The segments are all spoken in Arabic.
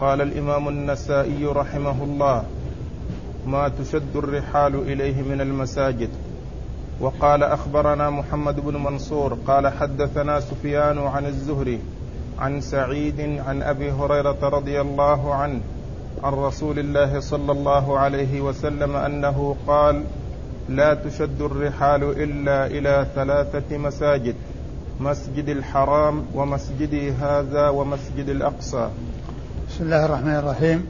قال الإمام النسائي رحمه الله ما تشد الرحال إليه من المساجد. وقال أخبرنا محمد بن منصور قال حدثنا سفيان عن الزهري عن سعيد عن أبي هريرة رضي الله عنه عن رسول الله صلى الله عليه وسلم أنه قال لا تشد الرحال إلا إلى ثلاثة مساجد مسجد الحرام ومسجدي هذا ومسجد الأقصى. بسم الله الرحمن الرحيم.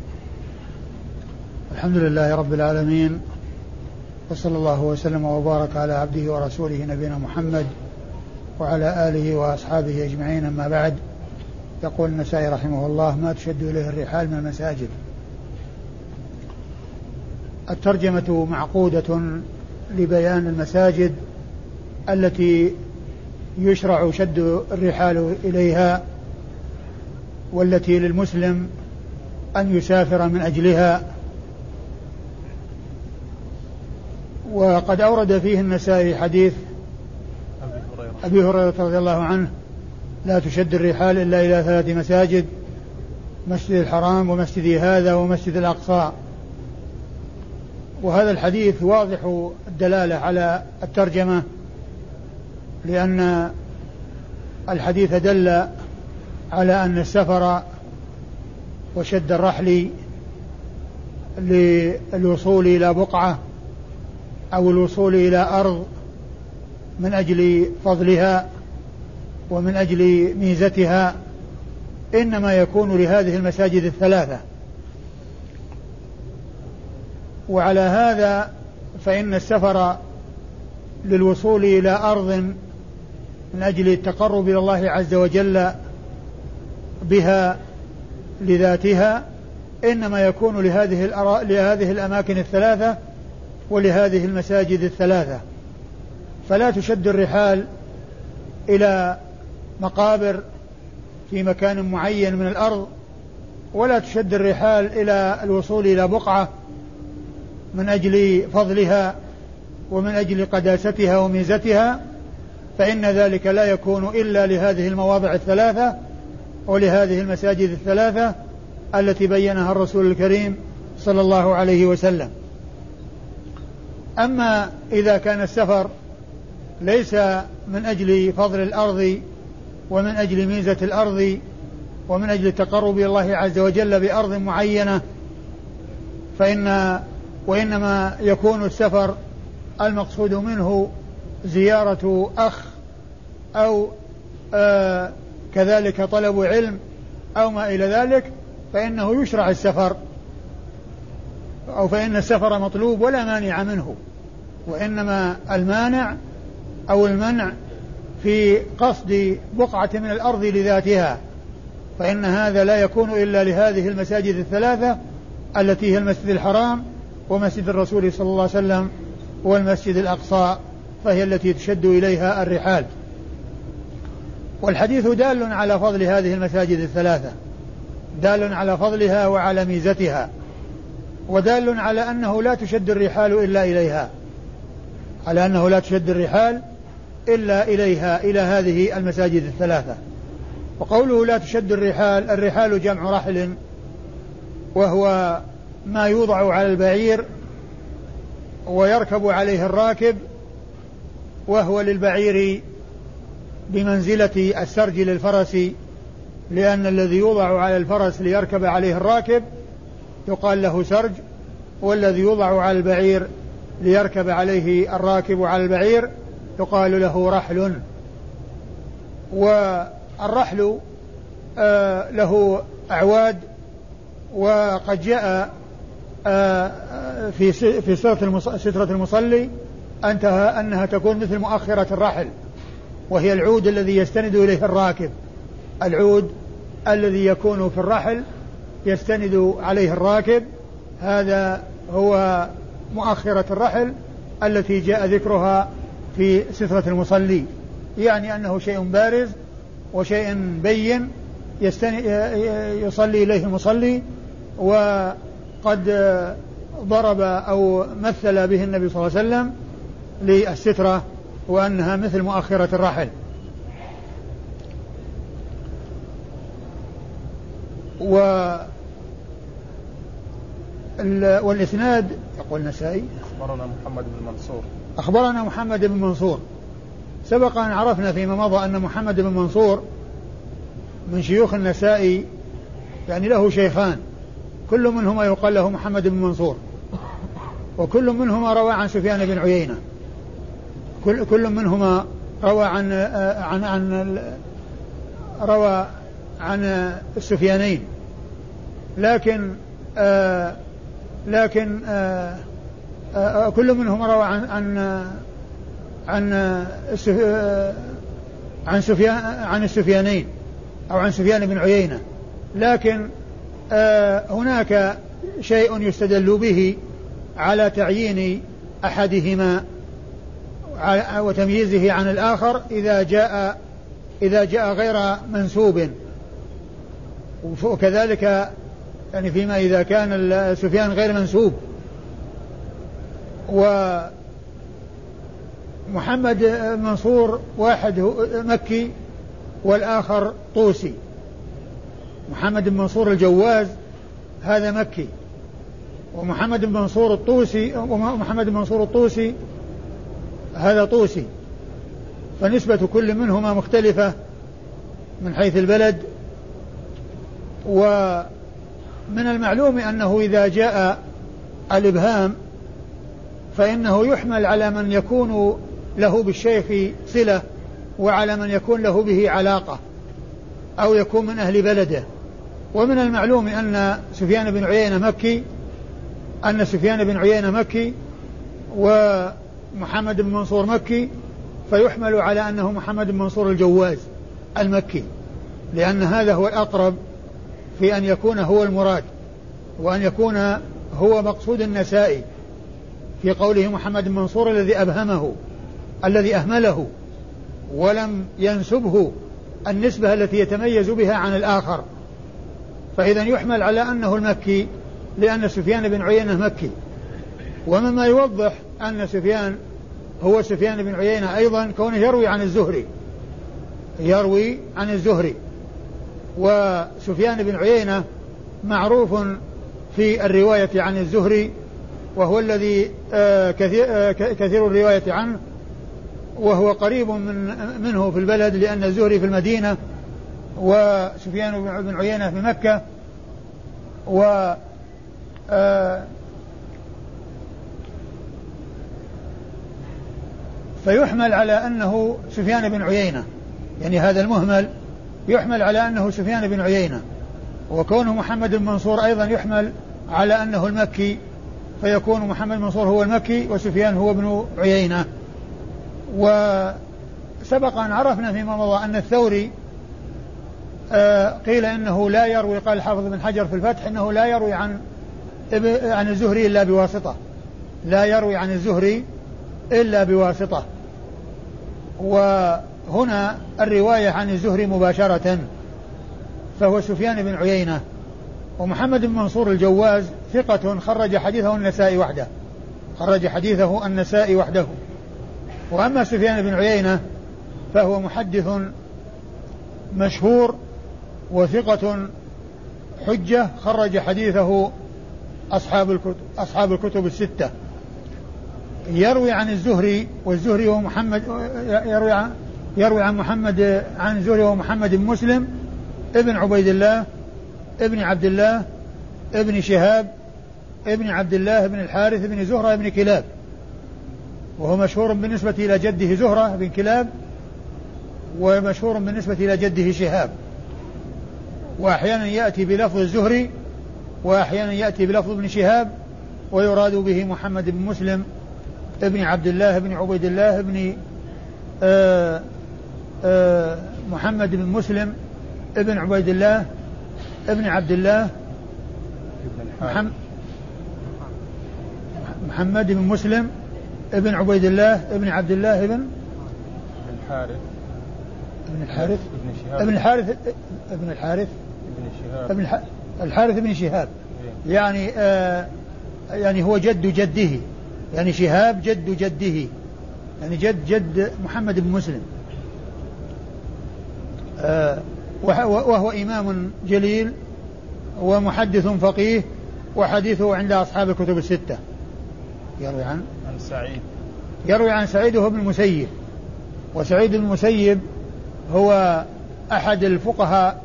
الحمد لله رب العالمين. وصلى الله وسلم وبارك على عبده ورسوله نبينا محمد وعلى آله وأصحابه أجمعين. أما بعد يقول النسائي رحمه الله ما تشد إليه الرحال من المساجد. الترجمة معقودة لبيان المساجد التي يشرع شد الرحال إليها والتي للمسلم أن يسافر من أجلها. وقد أورد فيه النسائي حديث أبي هريرة. رضي الله عنه لا تشد الرحال إلا إلى ثلاث مساجد مسجد الحرام ومسجد هذا ومسجد الأقصى. وهذا الحديث واضح الدلالة على الترجمة لأن الحديث دل على أن السفر وشد الرحل للوصول إلى بقعة أو الوصول إلى أرض من أجل فضلها ومن أجل ميزتها إنما يكون لهذه المساجد الثلاثة. وعلى هذا فإن السفر للوصول إلى أرض من أجل التقرب إلى الله عز وجل بها لذاتها إنما يكون لهذه لهذه الأماكن الثلاثة ولهذه المساجد الثلاثة. فلا تشد الرحال إلى مقابر في مكان معين من الأرض ولا تشد الرحال إلى الوصول إلى بقعة من أجل فضلها ومن أجل قداستها وميزتها فإن ذلك لا يكون إلا لهذه المواضع الثلاثة ولهذه المساجد الثلاثة التي بينها الرسول الكريم صلى الله عليه وسلم. أما إذا كان السفر ليس من أجل فضل الأرض ومن أجل ميزة الأرض ومن أجل التقرب إلى الله عز وجل بأرض معينة فإن وإنما يكون السفر المقصود منه زيارة أخ أو آه كذلك طلب علم أو ما إلى ذلك فإنه يشرع السفر. أو فإن السفر مطلوب ولا مانع منه وإنما المانع أو المنع في قصد بقعة من الأرض لذاتها فإن هذا لا يكون إلا لهذه المساجد الثلاثة التي هي المسجد الحرام ومسجد الرسول صلى الله عليه وسلم والمسجد الأقصى فهي التي تشد إليها الرحال. والحديث دال على فضل هذه المساجد الثلاثة. دال على فضلها وعلى ميزتها. ودال على أنه لا تشد الرحال إلا إليها. على أنه لا تشد الرحال إلا إليها إلى هذه المساجد الثلاثة. وقوله لا تشد الرحال الرحال جمع رحل وهو ما يوضع على البعير ويركب عليه الراكب وهو للبعير بمنزلة السرج للفرس لأن الذي يوضع على الفرس ليركب عليه الراكب يقال له سرج والذي يوضع على البعير ليركب عليه الراكب على البعير يقال له رحل. والرحل آه له أعواد وقد جاء آه في في سترة المصلي أنها تكون مثل مؤخرة الرحل. وهي العود الذي يستند إليه الراكب. العود الذي يكون في الرحل يستند عليه الراكب. هذا هو مؤخرة الرحل التي جاء ذكرها في سترة المصلي. يعني أنه شيء بارز وشيء بين يصلي إليه المصلي وقد ضرب أو مثل به النبي صلى الله عليه وسلم للسترة. وأنها مثل مؤخرة الرحل. والإسناد يقول النسائي أخبرنا محمد بن منصور. أخبرنا محمد بن منصور. سبق أن عرفنا فيما مضى أن محمد بن منصور من شيوخ النسائي يعني له شيخان. كل منهما يقال له محمد بن منصور. وكل منهما روى عن سفيان بن عيينة. كل كل منهما روى عن عن عن روى عن السفيانين لكن آه لكن آه آه كل منهم روى عن عن عن عن سفيان عن السفيانين أو عن سفيان بن عيينة. لكن هناك شيء يستدل به على تعيين أحدهما وتمييزه عن الآخر إذا جاء إذا جاء غير منسوب. وكذلك يعني فيما إذا كان سفيان غير منسوب. ومحمد منصور واحد مكي والآخر طوسي. محمد بن منصور الجواز هذا مكي. ومحمد بن منصور الطوسي ومحمد بن منصور الطوسي هذا طوسي. فنسبة كل منهما مختلفة من حيث البلد ومن المعلوم أنه إذا جاء الإبهام فإنه يحمل على من يكون له بالشيخ صلة وعلى من يكون له به علاقة أو يكون من أهل بلده. ومن المعلوم أن سفيان بن عيينة مكي أن سفيان بن عيينة مكي ومحمد بن منصور مكي فيحمل على أنه محمد بن منصور الجواز المكي لأن هذا هو الأقرب في أن يكون هو المراد وأن يكون هو مقصود النسائي في قوله محمد بن منصور الذي أبهمه الذي أهمله ولم ينسبه النسبة التي يتميز بها عن الآخر. فإذا يحمل على أنه المكي لأن سفيان بن عيينة مكي. ومما يوضح أن سفيان هو سفيان بن عيينة أيضا كونه يروي عن الزهري. يروي عن الزهري. وسفيان بن عيينة معروف في الرواية عن الزهري وهو الذي آه، كثير, آه، كثير الرواية عنه وهو قريب من منه في البلد لأن الزهري في المدينة وسفيان بن عيينة في مكة و فيحمل على أنه سفيان بن عيينة. يعني هذا المهمل يحمل على أنه سفيان بن عيينة. وكونه محمد بن منصور أيضا يحمل على أنه المكي فيكون محمد منصور هو المكي وسفيان هو ابن عيينة. وسبق أن عرفنا فيما مضى أن الثوري آه قيل إنه لا يروي قال الحافظ بن حجر في الفتح إنه لا يروي عن عن الزهري إلا بواسطة. لا يروي عن الزهري إلا بواسطة. وهنا الرواية عن الزهري مباشرة فهو سفيان بن عيينة ومحمد بن منصور الجواز ثقة خرج حديثه النسائي وحده خرج حديثه النسائي وحده. وأما سفيان بن عيينة فهو محدث مشهور وثقة حجة خرج حديثه أصحاب الكتب أصحاب الكتب الستة. يروي عن الزهري والزهري هو محمد يروي عن يروي عن محمد عن الزهري هو محمد بن مسلم ابن عبيد الله ابن عبد الله ابن شهاب ابن عبد الله بن الحارث بن زهرة بن كلاب. وهو مشهور بالنسبة إلى جده زهرة بن كلاب ومشهور بالنسبة إلى جده شهاب. وأحيانا يأتي بلفظ الزهري وأحيانا يأتي بلفظ ابن شهاب ويراد به محمد بن مسلم ابن عبد الله بن عبيد الله بن آآ آآ محمد بن مسلم ابن عبيد الله ابن عبد الله محمد محمد بن مسلم ابن عبيد الله ابن عبد الله ابن الحارث ابن الحارث ابن الحارث ابن الحارث ابن شهاب. ابن الحارث بن شهاب. يعني آه يعني هو جد جده. يعني شهاب جد جده يعني جد جد محمد بن مسلم. آه وهو إمام جليل ومحدث فقيه وحديثه عند أصحاب الكتب الستة. يروي عن؟ عن سعيد. يروي عن سعيد وهو ابن المسيب. وسعيد بن المسيب هو أحد الفقهاء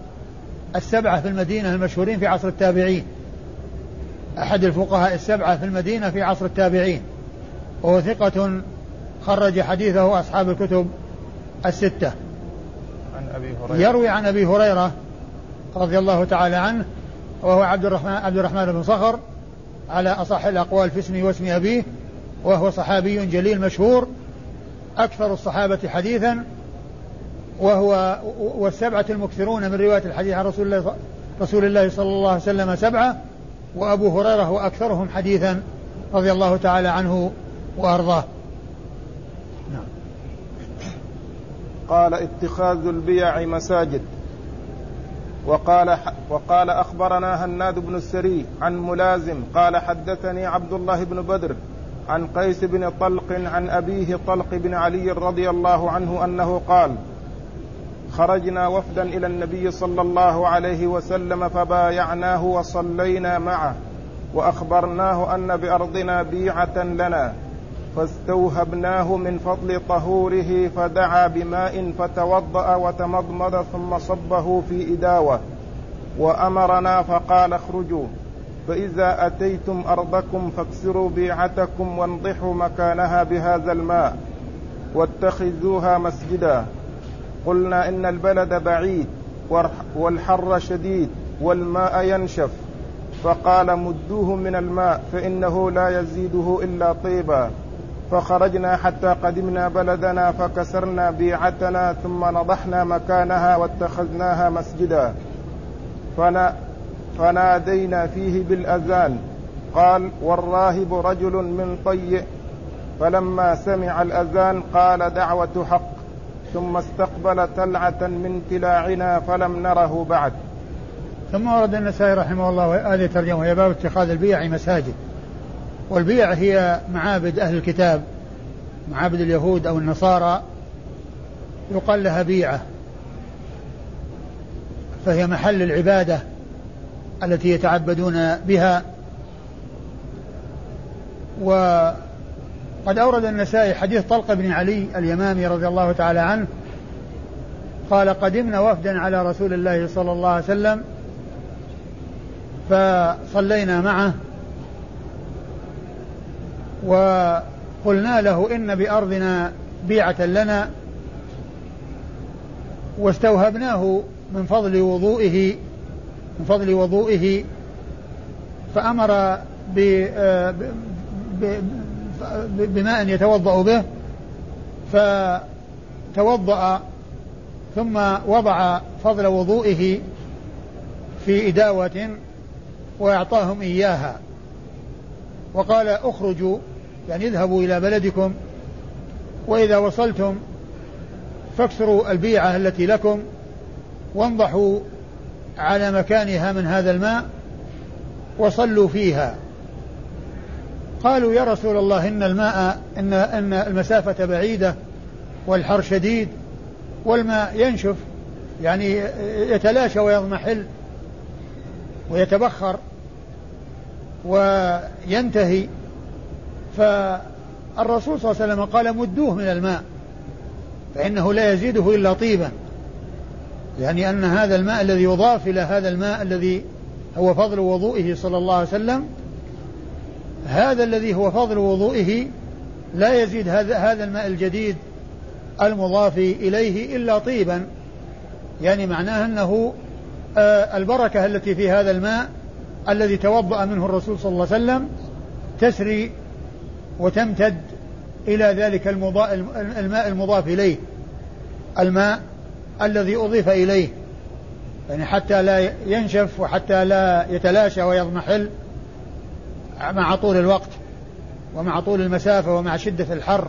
السبعة في المدينة المشهورين في عصر التابعين. أحد الفقهاء السبعة في المدينة في عصر التابعين. وهو ثقة خرج حديثه أصحاب الكتب الستة. عن أبي هريرة. يروي عن أبي هريرة رضي الله تعالى عنه وهو عبد الرحمن عبد الرحمن بن صخر على أصح الأقوال في اسمه واسم أبيه وهو صحابي جليل مشهور أكثر الصحابة حديثا وهو والسبعة المكثرون من رواية الحديث عن رسول الله رسول الله صلى الله عليه وسلم سبعة وأبو هريرة هو أكثرهم حديثا رضي الله تعالى عنه. وأرضاه. نعم. قال اتخاذ البيع مساجد. وقال وقال أخبرنا هناد بن السري عن ملازم قال حدثني عبد الله بن بدر عن قيس بن طلق عن أبيه طلق بن علي رضي الله عنه أنه قال خرجنا وفدا إلى النبي صلى الله عليه وسلم فبايعناه وصلينا معه وأخبرناه أن بأرضنا بيعة لنا. فاستوهبناه من فضل طهوره فدعا بماء فتوضأ وتمضمض ثم صبه في إداوة. وأمرنا فقال اخرجوا فإذا أتيتم أرضكم فاكسروا بيعتكم وانضحوا مكانها بهذا الماء واتخذوها مسجدا. قلنا إن البلد بعيد والحر شديد والماء ينشف. فقال مدوه من الماء فإنه لا يزيده إلا طيبا. فخرجنا حتى قدمنا بلدنا فكسرنا بيعتنا ثم نضحنا مكانها واتخذناها مسجدا. فنا فنادينا فيه بالأذان. قال والراهب رجل من طي فلما سمع الأذان قال دعوة حق. ثم استقبل تلعه من تلاعنا فلم نره بعد. ثم ورد النسائي رحمه الله هذه الترجمه وهي باب اتخاذ البيع مساجد. والبيع هي معابد أهل الكتاب معابد اليهود أو النصارى يقال لها بيعة. فهي محل العبادة التي يتعبدون بها. وقد أورد النسائي حديث طلق بن علي اليمامي رضي الله تعالى عنه قال قدمنا وفدا على رسول الله صلى الله عليه وسلم فصلينا معه وقلنا له إن بأرضنا بيعة لنا واستوهبناه من فضل وضوئه من فضل وضوئه فأمر بماء يتوضأ به فتوضأ ثم وضع فضل وضوئه في إداوة وأعطاهم إياها. وقال اخرجوا يعني اذهبوا إلى بلدكم وإذا وصلتم فاكسروا البيعة التي لكم وانضحوا على مكانها من هذا الماء وصلوا فيها. قالوا يا رسول الله إن الماء إن إن المسافة بعيدة والحر شديد والماء ينشف يعني يتلاشى ويضمحل ويتبخر وينتهي. فالرسول صلى الله عليه وسلم قال مدوه من الماء فإنه لا يزيده إلا طيبا. يعني أن هذا الماء الذي يضاف إلى هذا الماء الذي هو فضل وضوئه صلى الله عليه وسلم هذا الذي هو فضل وضوئه لا يزيد هذا هذا الماء الجديد المضاف إليه إلا طيبا. يعني معناه أنه آه، البركة التي في هذا الماء الذي توضأ منه الرسول صلى الله عليه وسلم تسري وتمتد إلى ذلك الماء المضاف إليه. الماء الذي أضيف إليه. يعني حتى لا ينشف وحتى لا يتلاشى ويضمحل مع طول الوقت ومع طول المسافة ومع شدة الحر.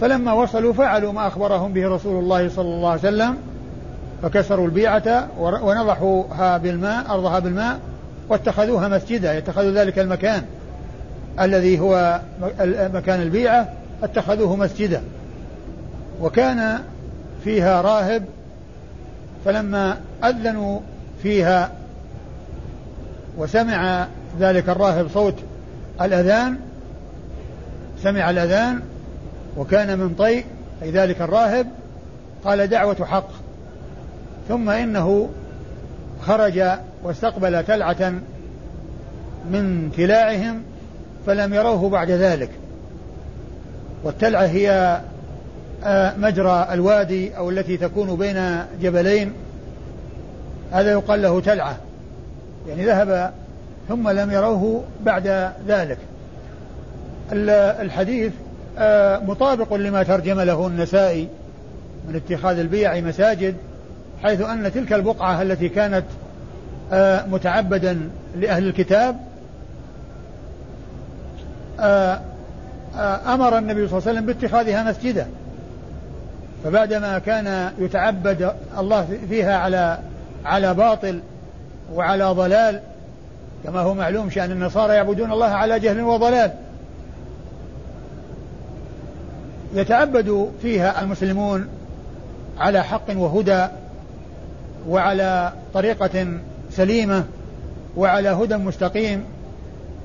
فلما وصلوا فعلوا ما أخبرهم به رسول الله صلى الله عليه وسلم فكسروا البيعة ونضحوها بالماء أرضها بالماء واتخذوها مسجدا يتخذوا ذلك المكان. الذي هو مكان البيعة اتخذوه مسجدا. وكان فيها راهب فلما أذنوا فيها وسمع ذلك الراهب صوت الأذان سمع الأذان وكان من طيء أي ذلك الراهب قال دعوة حق. ثم إنه خرج واستقبل تلعة من تلاعهم فلم يروه بعد ذلك. والتلعة هي آه، مجرى الوادي أو التي تكون بين جبلين. هذا يقال له تلعة. يعني ذهب ثم لم يروه بعد ذلك. الحديث آه، مطابق لما ترجم له النسائي من اتخاذ البيع مساجد حيث أن تلك البقعة التي كانت آه، متعبدا لأهل الكتاب أمر النبي صلى الله عليه وسلم باتخاذها مسجدا. فبعدما كان يتعبد الله فيها على على باطل وعلى ضلال كما هو معلوم شأن النصارى يعبدون الله على جهل وضلال. يتعبد فيها المسلمون على حق وهدى وعلى طريقة سليمة وعلى هدى مستقيم.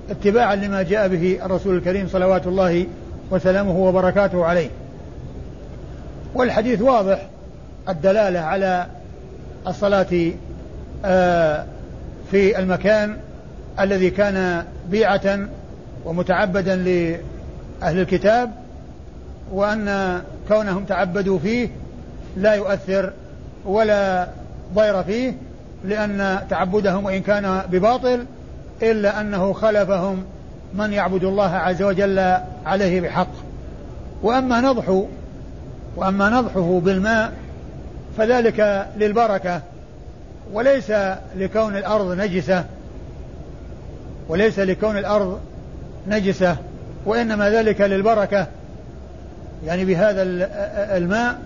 اتباعا لما جاء به الرسول الكريم صلوات الله وسلامه وبركاته عليه. والحديث واضح الدلالة على الصلاة آه، في المكان الذي كان بيعة ومتعبدا لأهل الكتاب وأن كونهم تعبدوا فيه لا يؤثر ولا ضير فيه لأن تعبدهم وإن كان بباطل إلا أنه خلفهم من يعبد الله عز وجل عليه بحق. وأما نضح وأما نضحه بالماء فذلك للبركة وليس لكون الأرض نجسة وليس لكون الأرض نجسة وإنما ذلك للبركة يعني بهذا الماء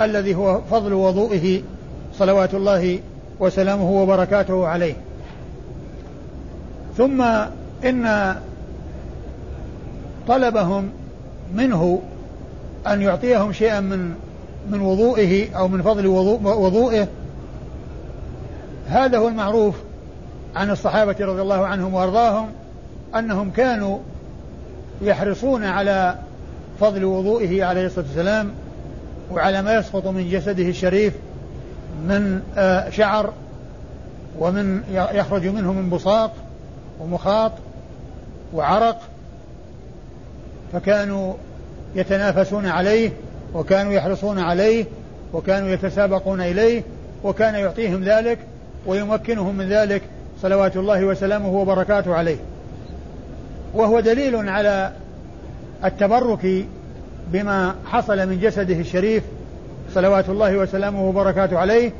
الذي هو فضل وضوئه صلوات الله وسلامه وبركاته عليه. ثم إن طلبهم منه أن يعطيهم شيئا من من وضوئه أو من فضل وضوئه. هذا هو المعروف عن الصحابة رضي الله عنهم وأرضاهم أنهم كانوا يحرصون على فضل وضوئه عليه الصلاة والسلام وعلى ما يسقط من جسده الشريف من آه، شعر ومن يخرج منه من بصاق. ومخاط وعرق فكانوا يتنافسون عليه وكانوا يحرصون عليه وكانوا يتسابقون إليه وكان يعطيهم ذلك ويمكنهم من ذلك صلوات الله وسلامه وبركاته عليه. وهو دليل على التبرك بما حصل من جسده الشريف صلوات الله وسلامه وبركاته عليه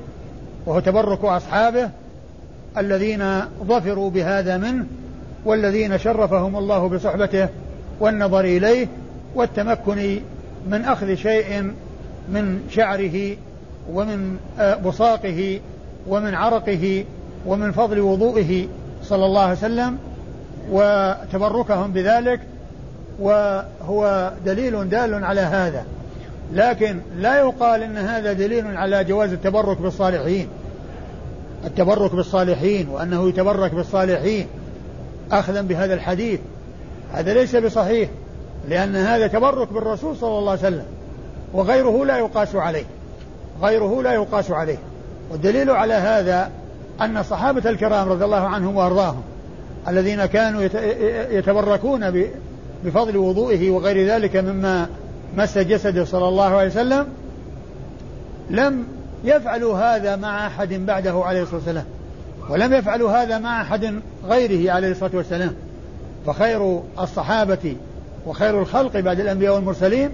وهو تبرك أصحابه الذين ظفروا بهذا منه والذين شرفهم الله بصحبته والنظر إليه والتمكن من أخذ شيء من شعره ومن آه، بصاقه ومن عرقه ومن فضل وضوئه صلى الله عليه وسلم وتبركهم بذلك وهو دليل دال على هذا. لكن لا يقال إن هذا دليل على جواز التبرك بالصالحين. التبرك بالصالحين وأنه يتبرك بالصالحين. أخذا بهذا الحديث. هذا ليس بصحيح لأن هذا تبرك بالرسول صلى الله عليه وسلم وغيره لا يقاس عليه. غيره لا يقاس عليه. والدليل على هذا أن الصحابة الكرام رضي الله عنهم وأرضاهم الذين كانوا يتبركون بفضل وضوئه وغير ذلك مما مس جسده صلى الله عليه وسلم لم يفعلوا هذا مع أحد بعده عليه الصلاة والسلام. ولم يفعلوا هذا مع أحد غيره عليه الصلاة والسلام. فخير الصحابة وخير الخلق بعد الأنبياء والمرسلين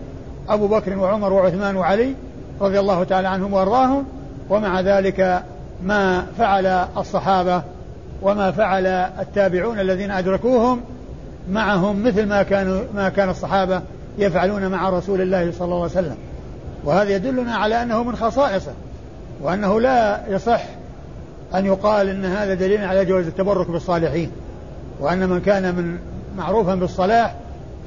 أبو بكر وعمر وعثمان وعلي رضي الله تعالى عنهم وأرضاهم ومع ذلك ما فعل الصحابة وما فعل التابعون الذين أدركوهم معهم مثل ما كانوا ما كان الصحابة يفعلون مع رسول الله صلى الله عليه وسلم. وهذا يدلنا على أنه من خصائصه. وأنه لا يصح أن يقال أن هذا دليل على جواز التبرك بالصالحين وأن من كان من معروفا بالصلاح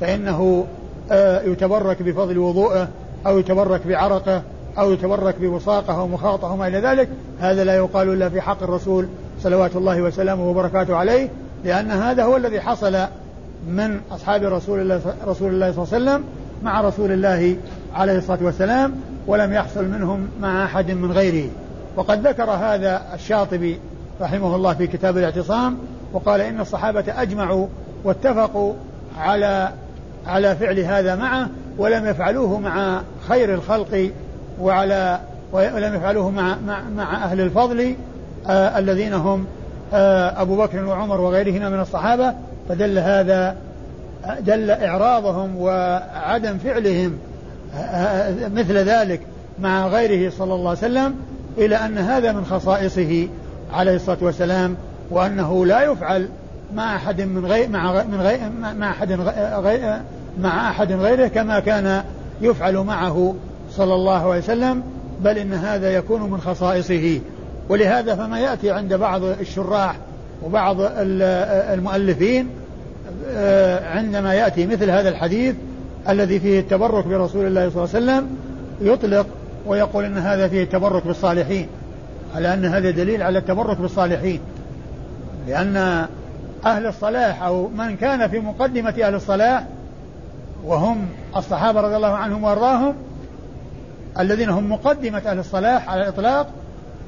فإنه آه، يتبرك بفضل وضوءه أو يتبرك بعرقه أو يتبرك بوساقه أو مخاطه وما إلى ذلك هذا لا يقال إلا في حق الرسول صلوات الله وسلامه وبركاته عليه لأن هذا هو الذي حصل من أصحاب رسول الله رسول الله صلى الله عليه وسلم مع رسول الله عليه الصلاة والسلام ولم يحصل منهم مع أحد من غيره. وقد ذكر هذا الشاطبي رحمه الله في كتاب الاعتصام وقال إن الصحابة أجمعوا واتفقوا على على فعل هذا معه ولم يفعلوه مع خير الخلق وعلى ولم يفعلوه مع مع, مع أهل الفضل آه الذين هم آه أبو بكر وعمر وغيرهما من الصحابة فدل هذا دل إعراضهم وعدم فعلهم مثل ذلك مع غيره صلى الله عليه وسلم إلى أن هذا من خصائصه عليه الصلاة والسلام وأنه لا يفعل مع أحد من غير مع من غير مع أحد غير مع أحد غيره كما كان يفعل معه صلى الله عليه وسلم بل إن هذا يكون من خصائصه. ولهذا فما يأتي عند بعض الشراح وبعض المؤلفين آه، عندما يأتي مثل هذا الحديث الذي فيه التبرك برسول الله صلى الله عليه وسلم يطلق ويقول إن هذا فيه التبرك بالصالحين على أن هذا دليل على التبرك بالصالحين. لأن أهل الصلاح أو من كان في مقدمة أهل الصلاح وهم الصحابة رضي الله عنهم وأرضاهم الذين هم مقدمة أهل الصلاح على الإطلاق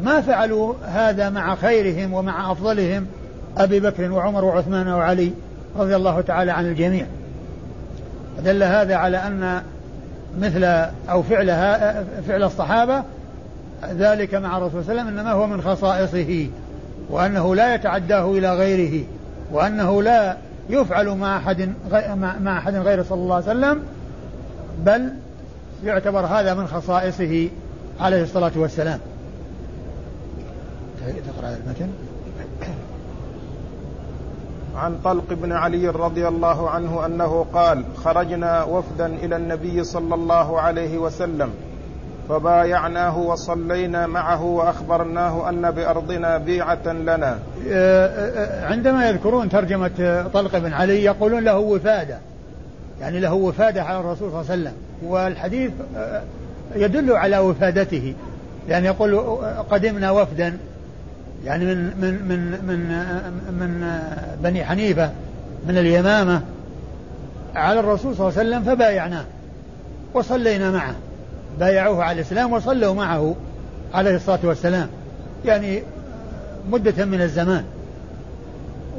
ما فعلوا هذا مع خيرهم ومع أفضلهم أبي بكر وعمر وعثمان وعلي رضي الله تعالى عن الجميع. دل هذا على أن مثل أو فعلها فعل الصحابة ذلك مع الرسول صلى الله عليه وسلم إنما هو من خصائصه وأنه لا يتعداه إلى غيره وأنه لا يفعل مع أحد مع أحد غيره صلى الله عليه وسلم بل يعتبر هذا من خصائصه عليه الصلاة والسلام. تقرأ المتن؟ عن طلق بن علي رضي الله عنه أنه قال خرجنا وفدا إلى النبي صلى الله عليه وسلم فبايعناه وصلينا معه وأخبرناه أن بأرضنا بيعة لنا. آه، آه، عندما يذكرون ترجمة طلق بن علي يقولون له وفادة. يعني له وفادة على الرسول صلى الله عليه وسلم والحديث آه، يدل على وفادته يعني يقول قدمنا وفدا يعني من من من من من بني حنيفة من اليمامة على الرسول صلى الله عليه وسلم فبايعناه وصلينا معه. بايعوه على الإسلام وصلوا معه عليه الصلاة والسلام. يعني مدة من الزمان.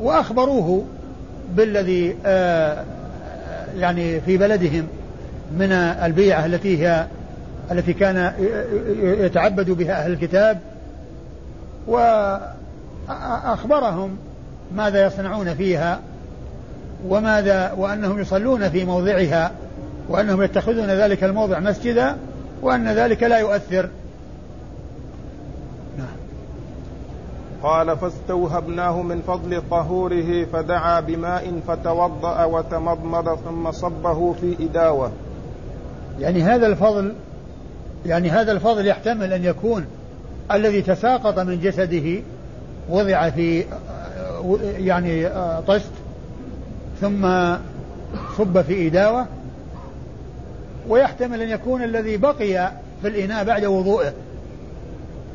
وأخبروه بالذي آه يعني في بلدهم من البيعة التي هي التي كان يتعبد بها أهل الكتاب وأخبرهم ماذا يصنعون فيها وماذا وأنهم يصلون في موضعها وأنهم يتخذون ذلك الموضع مسجدا وأن ذلك لا يؤثر نعم. قال فاستوهبناه من فضل طهوره فدعا بماء فتوضأ وتمضمض ثم صبه في إداوة يعني هذا الفضل يعني هذا الفضل يحتمل أن يكون الذي تساقط من جسده وضع في يعني طست ثم صب في إداوة ويحتمل أن يكون الذي بقي في الإناء بعد وضوئه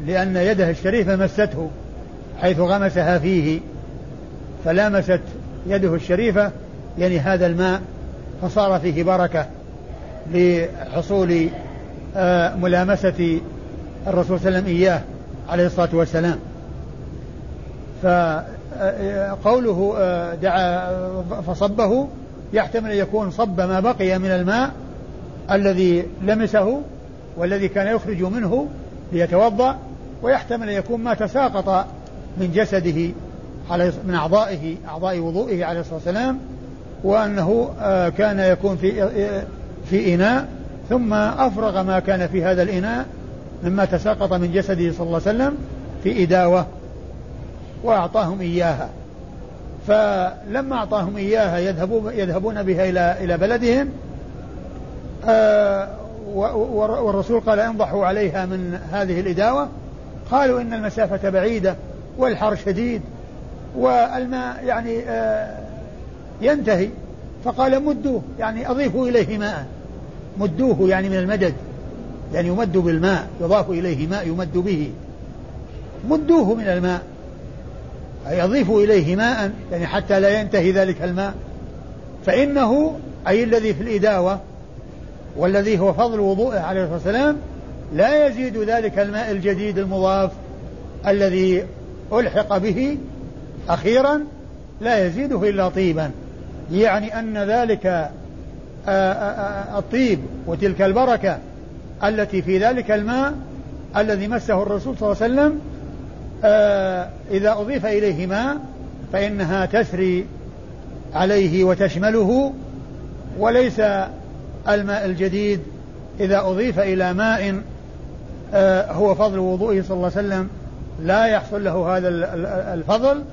لأن يده الشريفة مسته حيث غمسها فيه فلامست يده الشريفة يعني هذا الماء فصار فيه بركة لحصول آه، ملامسة الرسول صلى الله عليه وسلم إياه عليه الصلاة والسلام. فقوله آه، دعا فصبه يحتمل أن يكون صب ما بقي من الماء الذي لمسه والذي كان يخرج منه ليتوضأ ويحتمل أن يكون ما تساقط من جسده من أعضائه أعضاء وضوئه عليه الصلاة والسلام وأنه آه، كان يكون في آه، في إناء ثم أفرغ ما كان في هذا الإناء مما تساقط من جسده صلى الله عليه وسلم في إداوة وأعطاهم إياها. فلما أعطاهم إياها يذهبون يذهبون بها إلى إلى بلدهم آه والرسول قال انضحوا عليها من هذه الإداوة. قالوا إن المسافة بعيدة والحر شديد والماء يعني آه ينتهي. فقال مدوه يعني أضيفوا إليه ماء. مدوه يعني من المدد. يعني يمد بالماء يضاف إليه ماء يمد به. مدوه من الماء. أي أضيفوا إليه ماء يعني حتى لا ينتهي ذلك الماء. فإنه أي الذي في الإداوة والذي هو فضل وضوءه عليه الصلاة والسلام لا يزيد ذلك الماء الجديد المضاف الذي ألحق به أخيرا لا يزيده إلا طيبا. يعني أن ذلك الطيب وتلك البركة التي في ذلك الماء الذي مسه الرسول صلى الله عليه وسلم إذا أضيف إليه ماء فإنها تسري عليه وتشمله وليس الماء الجديد. إذا أضيف إلى ماء هو فضل وضوئه صلى الله عليه وسلم لا يحصل له هذا الفضل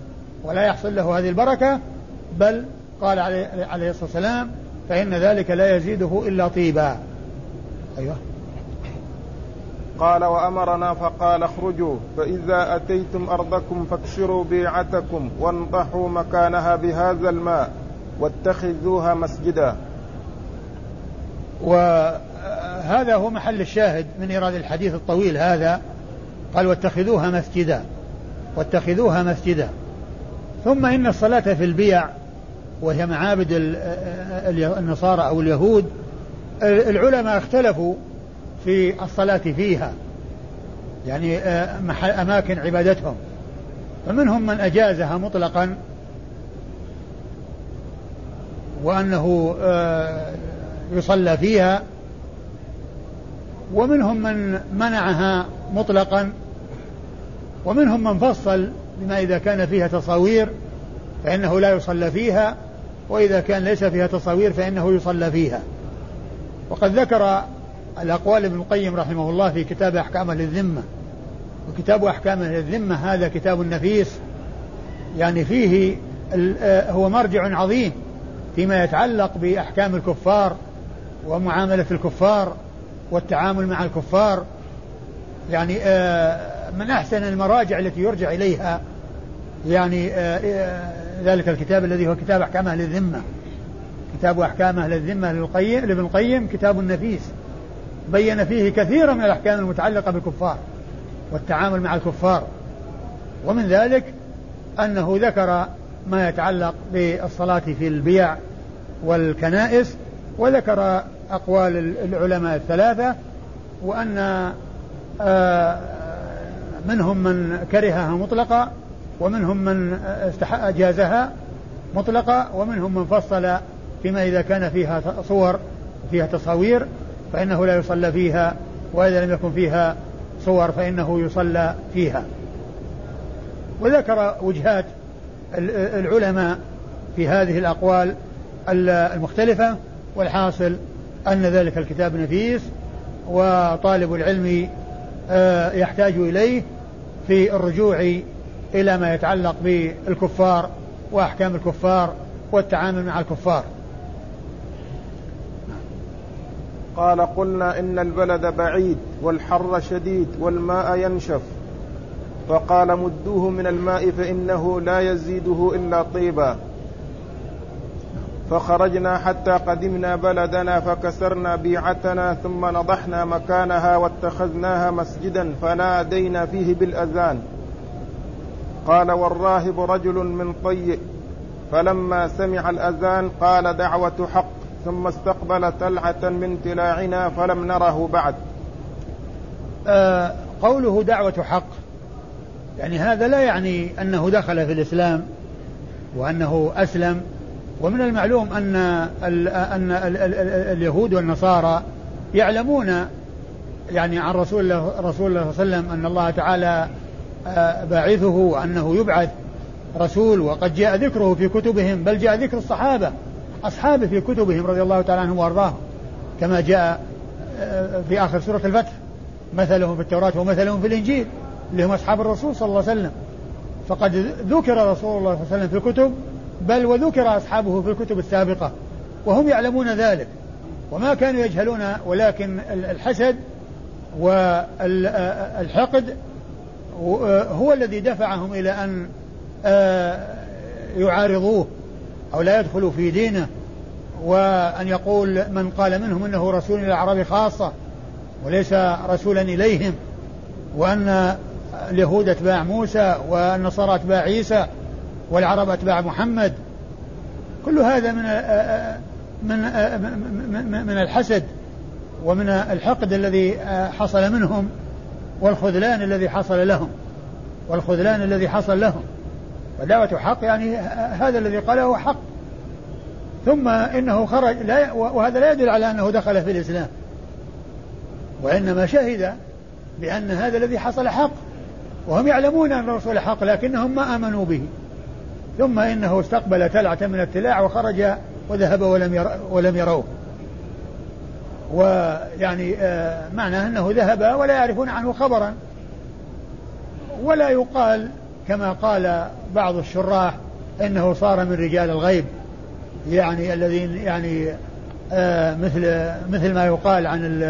ولا يحصل له هذه البركة بل قال عليه الصلاة والسلام فإن ذلك لا يزيده إلا طيبا. أيوه. قال وأمرنا فقال اخرجوا فإذا أتيتم أرضكم فاكسروا بيعتكم وانضحوا مكانها بهذا الماء واتخذوها مسجدا. وهذا هو محل الشاهد من إيراد الحديث الطويل هذا. قال واتخذوها مسجدا واتخذوها مسجدا. ثم إن الصلاة في البيع وهي معابد النصارى أو اليهود العلماء اختلفوا في الصلاة فيها. يعني آه، أماكن عبادتهم. فمنهم من أجازها مطلقا وأنه آه، يصلى فيها. ومنهم من منعها مطلقا. ومنهم من فصل بما إذا كان فيها تصاوير فإنه لا يصلى فيها. وإذا كان ليس فيها تصاوير فإنه يصلى فيها. وقد ذكر الأقوال ابن القيم رحمه الله في كتاب أحكام أهل الذمة وكتاب أحكام أهل الذمة هذا كتاب نفيس. يعني فيه آه، هو مرجع عظيم فيما يتعلق بأحكام الكفار ومعاملة الكفار والتعامل مع الكفار. يعني آه، من أحسن المراجع التي يرجع إليها يعني آه، ذلك الكتاب الذي هو كتاب أحكام أهل الذمة كتاب أحكام أهل الذمة لابن القيم كتاب نفيس. بين فيه كثيرا من الأحكام المتعلقة بالكفار والتعامل مع الكفار. ومن ذلك أنه ذكر ما يتعلق بالصلاة في البيع والكنائس وذكر أقوال العلماء الثلاثة وأن آه، منهم من كرهها مطلقا ومنهم من أجازها مطلقة ومنهم من فصل فيما إذا كان فيها صور فيها تصاوير فإنه لا يصلى فيها وإذا لم يكن فيها صور فإنه يصلى فيها. وذكر وجهات العلماء في هذه الأقوال المختلفة والحاصل أن ذلك الكتاب نفيس وطالب العلم آه، يحتاج إليه في الرجوع إلى ما يتعلق بالكفار وأحكام الكفار والتعامل مع الكفار. قال قلنا إن البلد بعيد والحر شديد والماء ينشف. فقال مدوه من الماء فإنه لا يزيده إلا طيبا. فخرجنا حتى قدمنا بلدنا فكسرنا بيعتنا ثم نضحنا مكانها واتخذناها مسجدا فنادينا فيه بالأذان. قال والراهب رجل من طي فلما سمع الأذان قال دعوة حق. ثم استقبل تلعة من تلاعنا فلم نره بعد. آه قوله دعوة حق يعني هذا لا يعني أنه دخل في الإسلام وأنه أسلم ومن المعلوم أن ال أن ال ال اليهود والنصارى يعلمون يعني عن رسول الله رسول الله صلى الله عليه وسلم أن الله تعالى آه، باعثه وأنه يبعث رسول وقد جاء ذكره في كتبهم بل جاء ذكر الصحابة. أصحابه في كتبهم رضي الله تعالى عنهم وأرضاهم كما جاء آه، في آخر سورة الفتح مثلهم في التوراة ومثلهم في الإنجيل اللي هم أصحاب الرسول صلى الله عليه وسلم. فقد ذكر رسول الله صلى الله عليه وسلم في الكتب بل وذكر أصحابه في الكتب السابقة وهم يعلمون ذلك. وما كانوا يجهلون ولكن الحسد والحقد هو الذي دفعهم إلى أن يعارضوه. أو لا يدخلوا في دينه وأن يقول من قال منهم إنه رسول إلى العرب خاصة وليس رسولا إليهم وأن اليهود أتباع موسى والنصارى أتباع عيسى والعرب أتباع محمد. كل هذا من من من, من الحسد ومن الحقد الذي حصل منهم والخذلان الذي حصل لهم والخذلان الذي حصل لهم. فدعوة حق يعني هذا الذي قاله حق. ثم إنه خرج لا وهذا لا يدل على أنه دخل في الإسلام. وإنما شهد بأن هذا الذي حصل حق. وهم يعلمون أن الرسول حق لكنهم ما آمنوا به. ثم إنه استقبل تلعة من التلاع وخرج وذهب ولم ير ولم يروه. ويعني آه أنه ذهب ولا يعرفون عنه خبرا. ولا يقال كما قال بعض الشراح إنه صار من رجال الغيب يعني الذين يعني آه مثل مثل ما يقال عن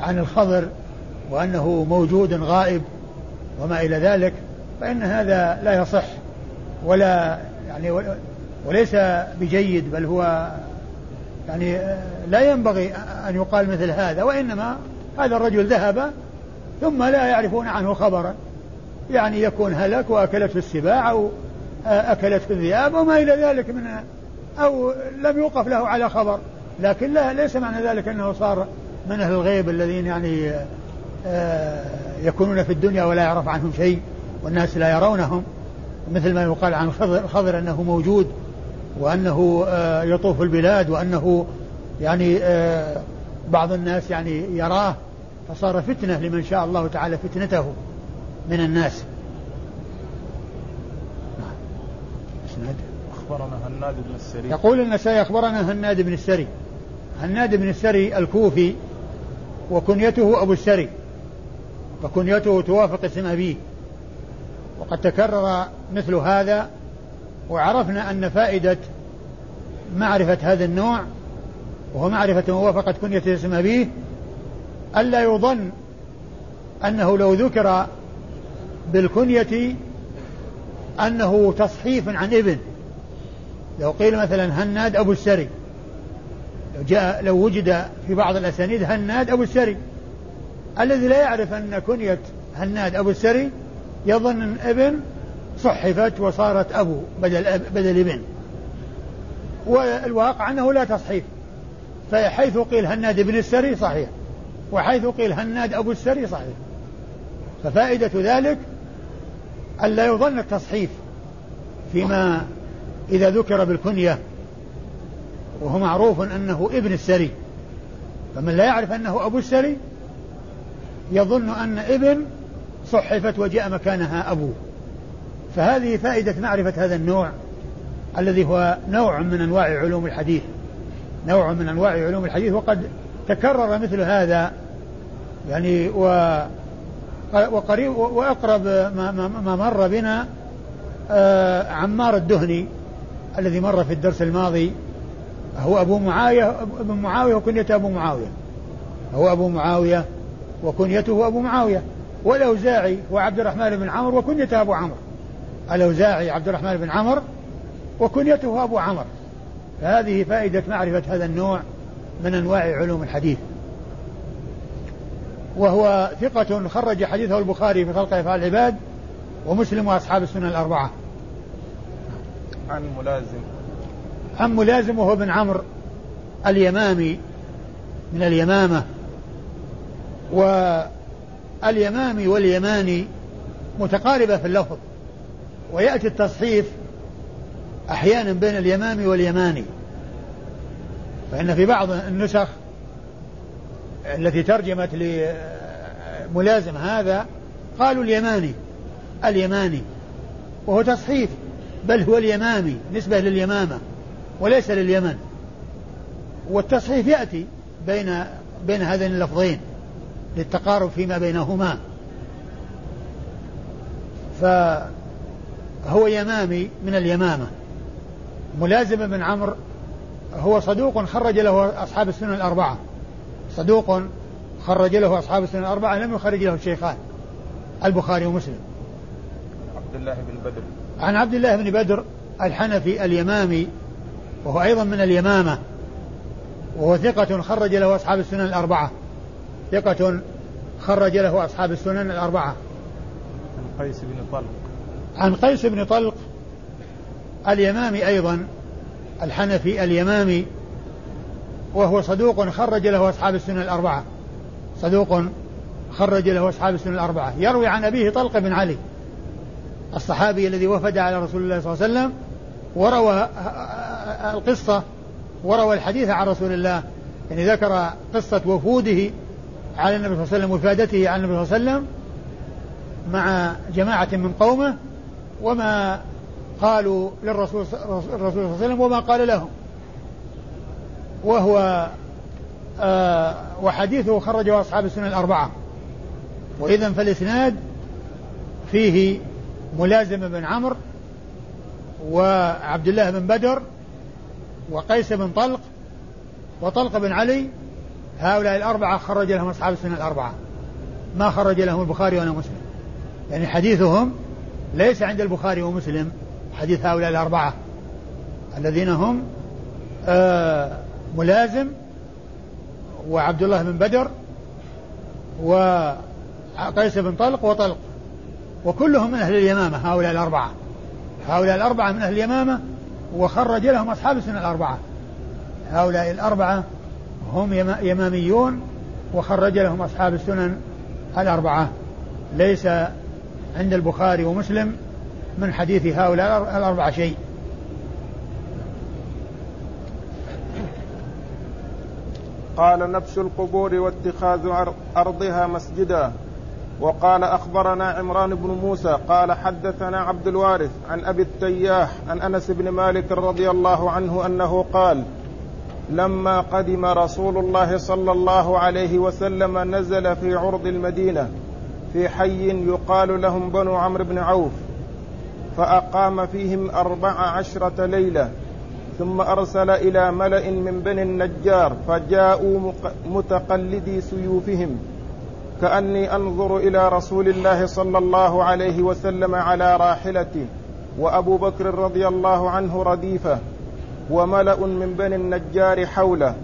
عن الخضر وأنه موجود غائب وما إلى ذلك فإن هذا لا يصح ولا يعني وليس بجيد بل هو يعني آه، لا ينبغي أن يقال مثل هذا وإنما هذا الرجل ذهب ثم لا يعرفون عنه خبرا. يعني يكون هلك واكلته السباع أو آه، اكلته الذئاب وما إلى ذلك من أو لم يوقف له على خبر. لكن لا ليس معنى ذلك أنه صار من أهل الغيب الذين يعني آه، يكونون في الدنيا ولا يعرف عنهم شيء والناس لا يرونهم. مثل ما يقال عن خضر, خضر أنه موجود وأنه آه، يطوف البلاد وأنه يعني آه، بعض الناس يعني يراه. فصار فتنة لمن شاء الله تعالى فتنته. من الناس. نعم. أخبرنا هناد بن السري. يقول النسائي أخبرنا هناد بن السري. هناد بن السري الكوفي وكنيته أبو السري. وكنيته توافق اسم أبيه. وقد تكرر مثل هذا وعرفنا أن فائدة معرفة هذا النوع وهو معرفة موافقة كنية اسم أبيه ألا يظن أنه لو ذكر بالكنية أنه تصحيف عن ابن. لو قيل مثلا هناد أبو السري. لو جاء لو وجد في بعض الأسانيد هناد أبو السري. الذي لا يعرف أن كنية هناد أبو السري يظن أن ابن صحفت وصارت أبو بدل أب بدل ابن. والواقع أنه لا تصحيف. فحيث قيل هناد بن السري صحيح. وحيث قيل هناد أبو السري صحيح. ففائدة ذلك ألا يظن التصحيف فيما إذا ذكر بالكنية وهو معروف أنه ابن السري. فمن لا يعرف أنه أبو السري يظن أن ابن صحفت وجاء مكانها أبو. فهذه فائدة معرفة هذا النوع الذي هو نوع من أنواع علوم الحديث. نوع من أنواع علوم الحديث وقد تكرر مثل هذا يعني و وقريب وأقرب ما, ما مر بنا آه عمار الدهني الذي مر في الدرس الماضي. هو أبو معاوية ابن معاوية وكنيته أبو معاوية. هو أبو معاوية وكنيته أبو معاوية. والأوزاعي هو عبد الرحمن بن عمرو وكنيته أبو عمرو. الأوزاعي عبد الرحمن بن عمرو وكنيته أبو عمرو. فهذه فائدة معرفة هذا النوع من أنواع علوم الحديث. وهو ثقة خرج حديثه البخاري في خلق أفعال العباد ومسلم وأصحاب السنن الأربعة. عن ملازم. عن ملازم وهو ابن عمرو اليمامي من اليمامة. واليمامي واليماني متقاربة في اللفظ. ويأتي التصحيف أحيانا بين اليمامي واليماني. فإن في بعض النسخ التي ترجمت لملازم هذا قالوا اليماني اليماني وهو تصحيف بل هو اليمامي نسبة لليمامة وليس لليمن. والتصحيف يأتي بين بين هذين اللفظين للتقارب فيما بينهما. فهو يمامي من اليمامة. ملازم بن عمرو هو صدوق خرج له أصحاب السنن الأربعة. صدوق خرج له أصحاب السنن الأربعة لم يخرج له الشيخان البخاري ومسلم. عبد الله بن بدر. عن عبد الله بن بدر الحنفي اليمامي وهو أيضا من اليمامة وهو ثقة خرج له أصحاب السنن الأربعة. ثقة خرج له أصحاب السنن الأربعة. عن قيس بن طلق. عن قيس بن طلق اليمامي أيضا الحنفي اليمامي وهو صدوق خرج له أصحاب السنة الأربعة. صدوق خرج له أصحاب السنة الأربعة. يروي عن أبيه طلق بن علي الصحابي الذي وفد على رسول الله صلى الله عليه وسلم وروى القصة وروى الحديث عن رسول الله. يعني ذكر قصة وفوده على النبي صلى الله عليه وسلم وفادته على النبي صلى الله عليه وسلم مع جماعة من قومه وما قالوا للرسول صلى الله عليه وسلم وما قال لهم. وهو آه وحديثه خرجه أصحاب السنة الأربعة. وإذا فالإسناد فيه ملازم بن عمرو وعبد الله بن بدر وقيس بن طلق وطلق بن علي. هؤلاء الأربعة خرج لهم أصحاب السنة الأربعة ما خرج لهم البخاري ولا مسلم. يعني حديثهم ليس عند البخاري ومسلم حديث هؤلاء الأربعة الذين هم آه ملازم وعبد الله بن بدر وقيس بن طلق وطلق. وكلهم من أهل اليمامة هؤلاء الأربعة. هؤلاء الأربعة من أهل اليمامة وخرج لهم أصحاب السنة الأربعة. هؤلاء الأربعة هم يماميون وخرج لهم أصحاب السنن الأربعة. ليس عند البخاري ومسلم من حديث هؤلاء الأربعة شيء. قال نبش القبور واتخاذ أرضها مسجدا. وقال أخبرنا عمران بن موسى قال حدثنا عبد الوارث عن أبي التياح عن أنس بن مالك رضي الله عنه أنه قال لما قدم رسول الله صلى الله عليه وسلم نزل في عرض المدينة في حي يقال لهم بنو عمرو بن عوف فأقام فيهم أربع عشرة ليلة. ثم أرسل إلى ملأ من بني النجار فجاءوا متقلدي سيوفهم. كأني أنظر إلى رسول الله صلى الله عليه وسلم على راحلتي وأبو بكر رضي الله عنه رديفة وملأ من بني النجار حوله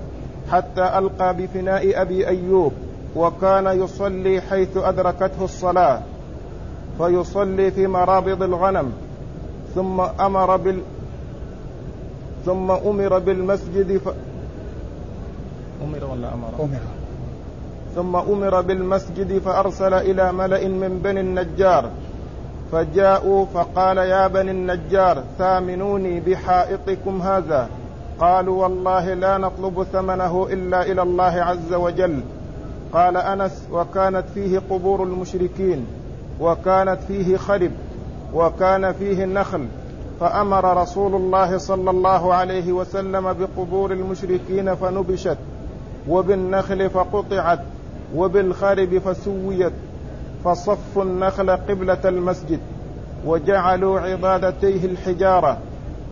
حتى ألقى بفناء أبي أيوب وكان يصلي حيث أدركته الصلاة فيصلي في مرابض الغنم ثم أمر بال ثم أمر بالمسجد ف... أمر ولا أمر؟ أمر. ثم أمر بالمسجد فأرسل إلى ملأ من بني النجار. فجاءوا فقال يا بني النجار ثامنوني بحائطكم هذا. قالوا والله لا نطلب ثمنه إلا إلى الله عز وجل. قال أنس وكانت فيه قبور المشركين وكانت فيه خرب وكان فيه النخل. فأمر رسول الله صلى الله عليه وسلم بقبور المشركين فنبشت وبالنخل فقطعت وبالخرب فسويت فصفوا النخل قبلة المسجد وجعلوا عبادتيه الحجارة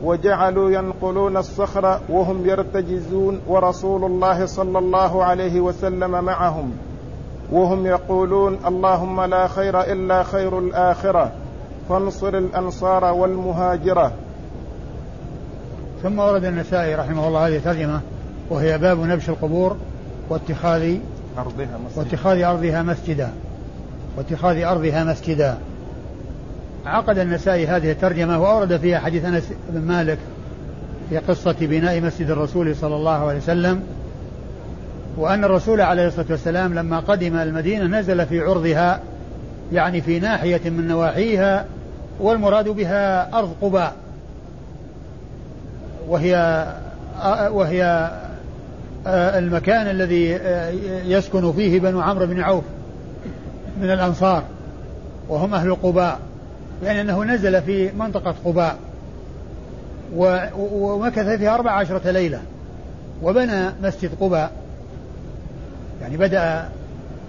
وجعلوا ينقلون الصخر وهم يرتجزون ورسول الله صلى الله عليه وسلم معهم وهم يقولون اللهم لا خير إلا خير الآخرة. فانصر الأنصار والمهاجرة. ثم ورد النسائي رحمه الله هذه الترجمة وهي باب نبش القبور واتخاذ أرضها مسجدا. واتخاذ أرضها مسجدا. واتخاذ أرضها مسجدا. عقد النسائي هذه الترجمة وأورد فيها حديث أنس بن مالك في قصة بناء مسجد الرسول صلى الله عليه وسلم وأن الرسول عليه الصلاة والسلام لما قدم المدينة نزل في عرضها يعني في ناحية من نواحيها والمراد بها أرض قباء. وهي وهي المكان الذي يسكن فيه بنو عمرو بن عوف من الأنصار وهم أهل قباء يعني أنه نزل في منطقة قباء ومكث فيها أربع عشرة ليلة وبنى مسجد قباء. يعني بدأ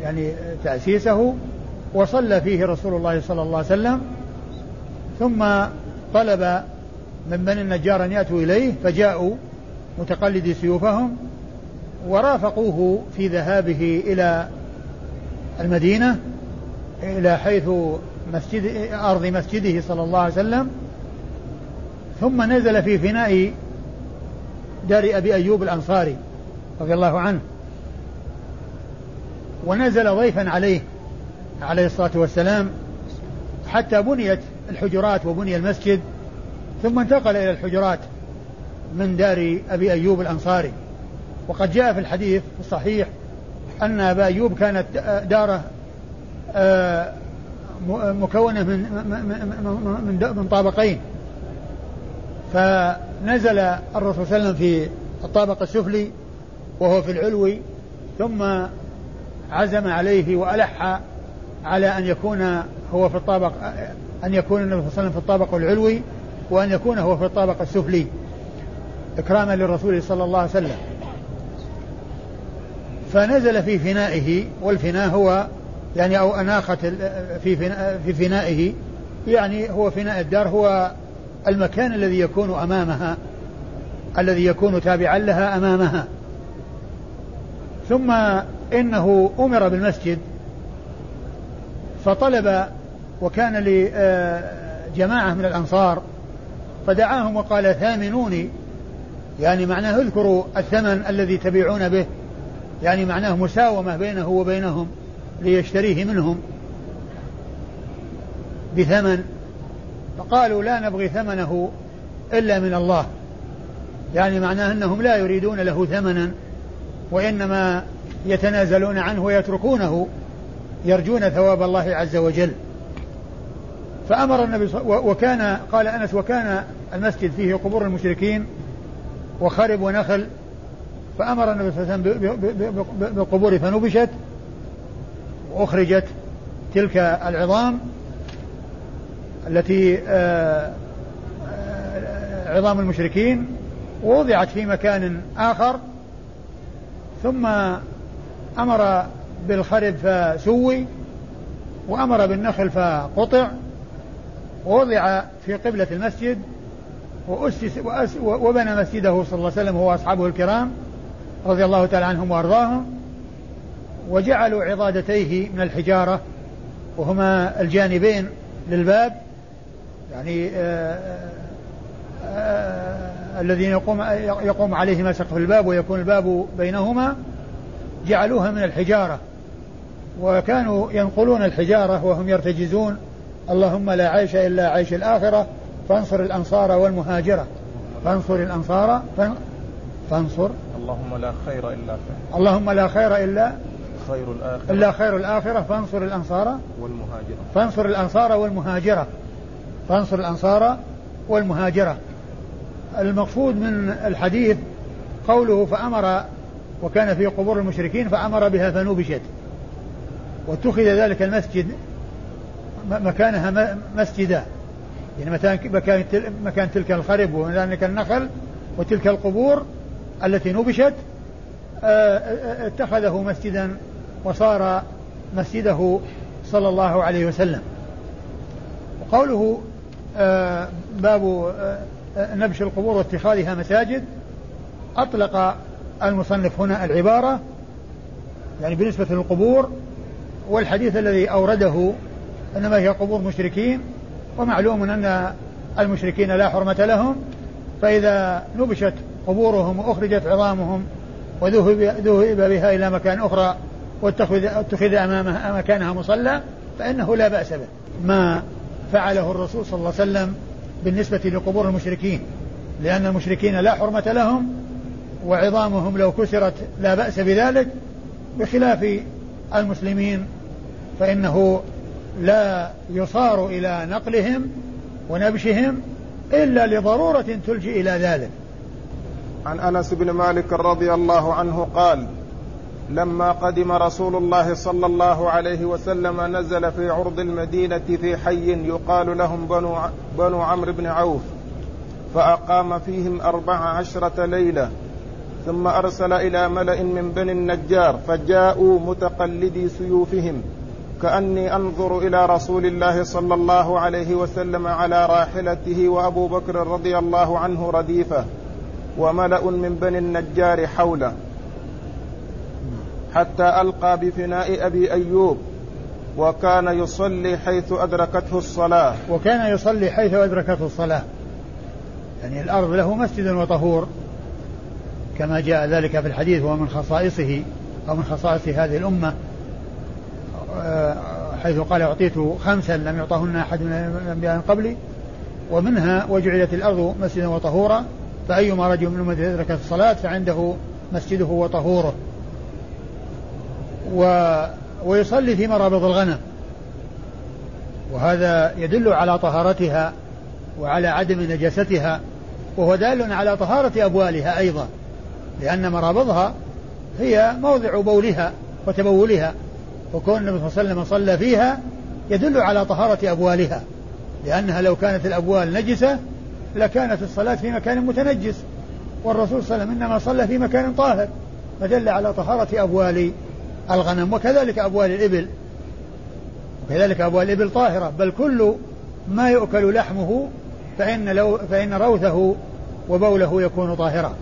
يعني تأسيسه وصلى فيه رسول الله صلى الله عليه وسلم ثم طلب من بني النجار أن يأتوا إليه فجاءوا متقلدي سيوفهم ورافقوه في ذهابه إلى المدينة إلى حيث مسجد أرض مسجده صلى الله عليه وسلم. ثم نزل في فناء دار أبي أيوب الأنصاري رضي الله عنه. ونزل ضيفا عليه عليه الصلاة والسلام حتى بنيت الحجرات وبني المسجد ثم انتقل إلى الحجرات من دار أبي أيوب الأنصاري. وقد جاء في الحديث الصحيح أن أبا أيوب كانت داره آه، مكونة من من من طابقين. فنزل الرسول صلى الله عليه وسلم في الطابق السفلي وهو في العلوي ثم عزم عليه وألح على أن يكون هو في الطابق أن يكون النبي صلى الله عليه وسلم في الطابق العلوي وأن يكون هو في الطابق السفلي. إكراما للرسول صلى الله عليه وسلم. فنزل في فنائه والفناء هو يعني أو أناخة في فناء في فنائه. يعني هو فناء الدار هو المكان الذي يكون أمامها الذي يكون تابعا لها أمامها. ثم إنه أمر بالمسجد فطلب وكان لجماعة من الأنصار فدعاهم وقال ثامنوني يعني معناه اذكروا الثمن الذي تبيعون به يعني معناه مساومة بينه وبينهم ليشتريه منهم بثمن. فقالوا لا نبغي ثمنه إلا من الله يعني معناه أنهم لا يريدون له ثمنا وإنما يتنازلون عنه ويتركونه يرجون ثواب الله عز وجل. فأمر النبي وكان قال أنس وكان المسجد فيه قبور المشركين وخرب ونخل. فأمر النبي صلى الله عليه وسلم بالقبور فنبشت وأخرجت تلك العظام التي آه، آه، عظام المشركين ووضعت في مكان آخر. ثم أمر بالخرب فسوي وأمر بالنخل فقطع. ووضع في قبلة المسجد وأسس وأس وبنى مسجده صلى الله عليه وسلم هو أصحابه الكرام رضي الله تعالى عنهم وأرضاهم وجعلوا عضادتيه من الحجارة وهما الجانبين للباب يعني آآ آه، آآ آه، الذين يقوم يقوم عليهما سقف الباب ويكون الباب بينهما جعلوها من الحجارة وكانوا ينقلون الحجارة وهم يرتجزون اللهم لا عيش إلا عيش الآخرة فانصر الأنصار والمهاجرة. فانصر الأنصار فانصر. اللهم لا خير إلا خير اللهم لا خير إلا خير الآخرة. إلا خير الآخرة فانصر الأنصار. والمهاجرة. فانصر الأنصار والمهاجرة. فانصر الأنصار والمهاجرة. المقصود من الحديث قوله فأمر وكان في قبور المشركين فأمر بها فنوبشت واتخذ ذلك المسجد مكانها مسجدا. يعني مكان مكان تلك الخرب وذلك النخل وتلك القبور التي نبشت آه، آه، اتخذه مسجدا وصار مسجده صلى الله عليه وسلم. وقوله آه، باب نبش القبور واتخاذها مساجد أطلق المصنف هنا العبارة يعني بالنسبة للقبور والحديث الذي أورده إنما هي قبور مشركين ومعلوم أن المشركين لا حرمة لهم فإذا نبشت قبورهم وأخرجت عظامهم وذهب ذهب بها إلى مكان أخرى واتخذ اتخذ أمامها مكانها مصلى فإنه لا بأس به. ما فعله الرسول صلى الله عليه وسلم بالنسبة لقبور المشركين لأن المشركين لا حرمة لهم وعظامهم لو كسرت لا بأس بذلك بخلاف المسلمين فإنه لا يصار إلى نقلهم ونبشهم إلا لضرورة تلجئ إلى ذلك. عن أنس بن مالك رضي الله عنه قال لما قدم رسول الله صلى الله عليه وسلم نزل في عرض المدينة في حي يقال لهم بنو, بنو عمرو بن عوف فأقام فيهم أربع عشرة ليلة ثم أرسل إلى ملأ من بني النجار فجاءوا متقلدي سيوفهم. كأني أنظر إلى رسول الله صلى الله عليه وسلم على راحلته وأبو بكر رضي الله عنه رديفة وملأ من بني النجار حوله. حتى ألقى بفناء أبي أيوب وكان يصلي حيث أدركته الصلاة. وكان يصلي حيث أدركته الصلاة. يعني الأرض له مسجد وطهور كما جاء ذلك في الحديث وهو من خصائصه أو من خصائص هذه الأمة حيث قال أعطيت خمسا لم يعطهن أحد من الأنبياء من قبلي ومنها وجعلت الأرض مسجدا وطهورا فأيما رجل من أمته أدرك الصلاة فعنده مسجده وطهوره. و ويصلي في مرابض الغنم. وهذا يدل على طهارتها وعلى عدم نجاستها وهو دال على طهارة أبوالها أيضا لأن مرابضها هي موضع بولها وتبولها. وكون النبي صلى الله عليه وسلم صلى فيها يدل على طهارة أبوالها. لأنها لو كانت الأبوال نجسة لكانت الصلاة في مكان متنجس والرسول صلى الله عليه وسلم إنما صلى في مكان طاهر فدل على طهارة أبوال الغنم وكذلك أبوال الإبل. وكذلك أبوال الإبل طاهرة بل كل ما يؤكل لحمه فإن لو فإن روثه وبوله يكون طاهرا.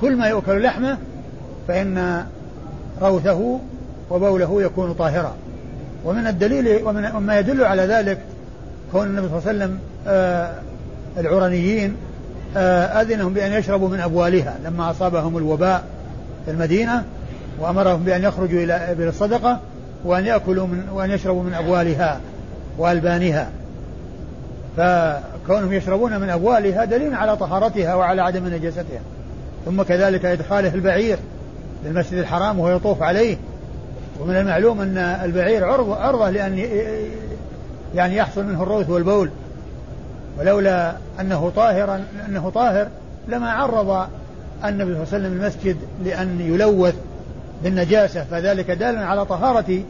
كل ما يؤكل لحمه فإن روثه وبوله يكون طاهرا. ومن الدليل ومن ما يدل على ذلك كون النبي صلى الله عليه وسلم آه العرنيين آه أذنهم بأن يشربوا من أبوالها لما أصابهم الوباء في المدينة وأمرهم بأن يخرجوا إلى الصدقة وأن يأكلوا من وأن يشربوا من أبوالها وألبانها. فكونهم يشربون من أبوالها دليل على طهارتها وعلى عدم نجاستها. ثم كذلك إدخاله البعير للمسجد الحرام وهو يطوف عليه ومن المعلوم أن البعير عرض عرضة لأن يعني يحصل منه الروث والبول. ولولا أنه طاهرا أنه طاهر لما عرض النبي صلى الله عليه وسلم المسجد لأن يلوث بالنجاسة فذلك دال على طهارة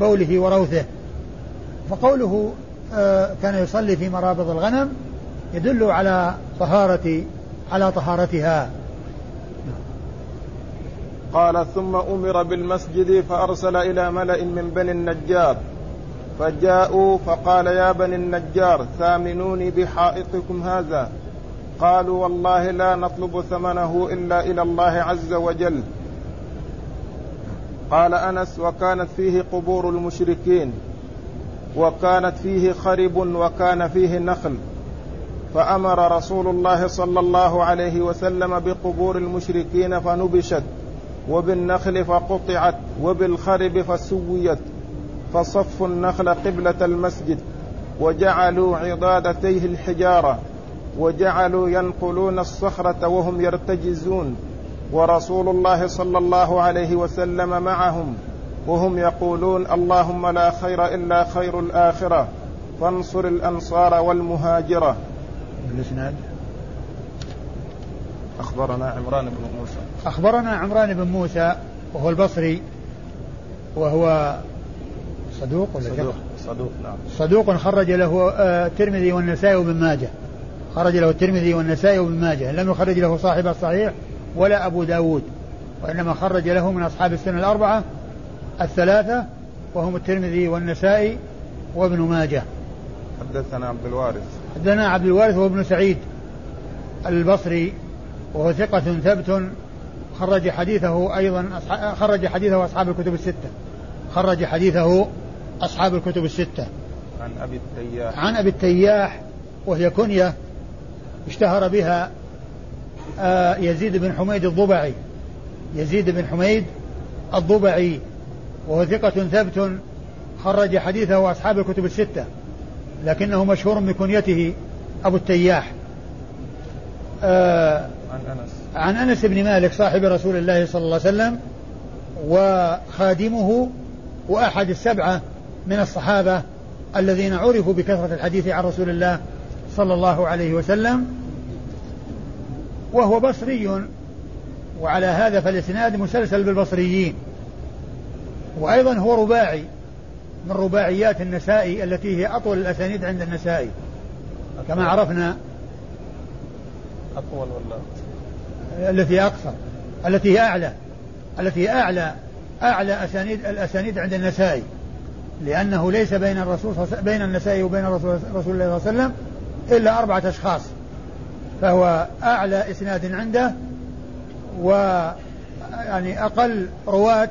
بوله وروثه. فقوله آه، كان يصلي في مرابض الغنم يدل على طهارة على طهارتها. قال ثم أمر بالمسجد فأرسل إلى ملأ من بني النجار. فجاءوا فقال يا بني النجار ثامنوني بحائطكم هذا. قالوا والله لا نطلب ثمنه إلا إلى الله عز وجل. قال أنس وكانت فيه قبور المشركين وكانت فيه خرب وكان فيه نخل. فأمر رسول الله صلى الله عليه وسلم بقبور المشركين فنبشت. وبالنخل فقطعت وبالخرب فسويت فصفوا النخل قبلة المسجد وجعلوا عضادتيه الحجارة وجعلوا ينقلون الصخرة وهم يرتجزون ورسول الله صلى الله عليه وسلم معهم وهم يقولون اللهم لا خير إلا خير الآخرة فانصر الأنصار والمهاجرة. الاسناد أخبرنا عمران بن موسى. أخبرنا عمران بن موسى وهو البصري وهو صدوق ولا صدوق صدوق نعم. صدوق خرج له آه، الترمذي والنسائي وابن ماجه. خرج له الترمذي والنسائي وابن ماجه. لم يخرج له صاحب الصحيح ولا أبو داود. وإنما خرج له من أصحاب السنة الأربعة الثلاثة وهم الترمذي والنسائي وابن ماجه. حدثنا عبد الوارث. حدثنا عبد الوارث وابن سعيد البصري وهو ثقة ثبت خرج حديثه أيضا خرج حديثه أصحاب الكتب الستة. خرج حديثه أصحاب الكتب الستة. عن أبي التياح. عن أبي التياح وهي كنية اشتهر بها آه، يزيد بن حميد الضبعي. يزيد بن حميد الضبعي. وهو ثقة ثبت خرج حديثه أصحاب الكتب الستة. لكنه مشهور بكنيته أبو التياح. آه عن أنس. عن أنس بن مالك صاحب رسول الله صلى الله عليه وسلم وخادمه وأحد السبعة من الصحابة الذين عرفوا بكثرة الحديث عن رسول الله صلى الله عليه وسلم. وهو بصري وعلى هذا فالإسناد مسلسل بالبصريين. وأيضا هو رباعي من رباعيات النسائي التي هي أطول الأسانيد عند النسائي كما عرفنا. أطول ولا التي أقصر التي هي أعلى التي هي أعلى أعلى أسانيد الأسانيد عند النسائي لأنه ليس بين الرسول بين النسائي وبين رسول, رسول الله صلى الله عليه وسلم إلا أربعة أشخاص فهو أعلى إسناد عنده و يعني أقل رواة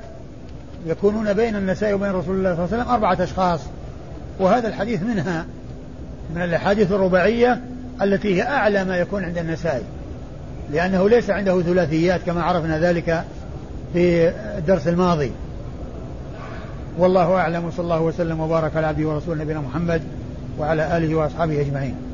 يكونون بين النساء وبين رسول الله صلى الله عليه وسلم أربعة أشخاص وهذا الحديث منها من الأحاديث الرباعية التي هي أعلى ما يكون عند النسائي لأنه ليس عنده ثلاثيات كما عرفنا ذلك في الدرس الماضي. والله أعلم وصلى الله وسلم وبارك على عبده ورسوله نبينا محمد وعلى آله وأصحابه أجمعين.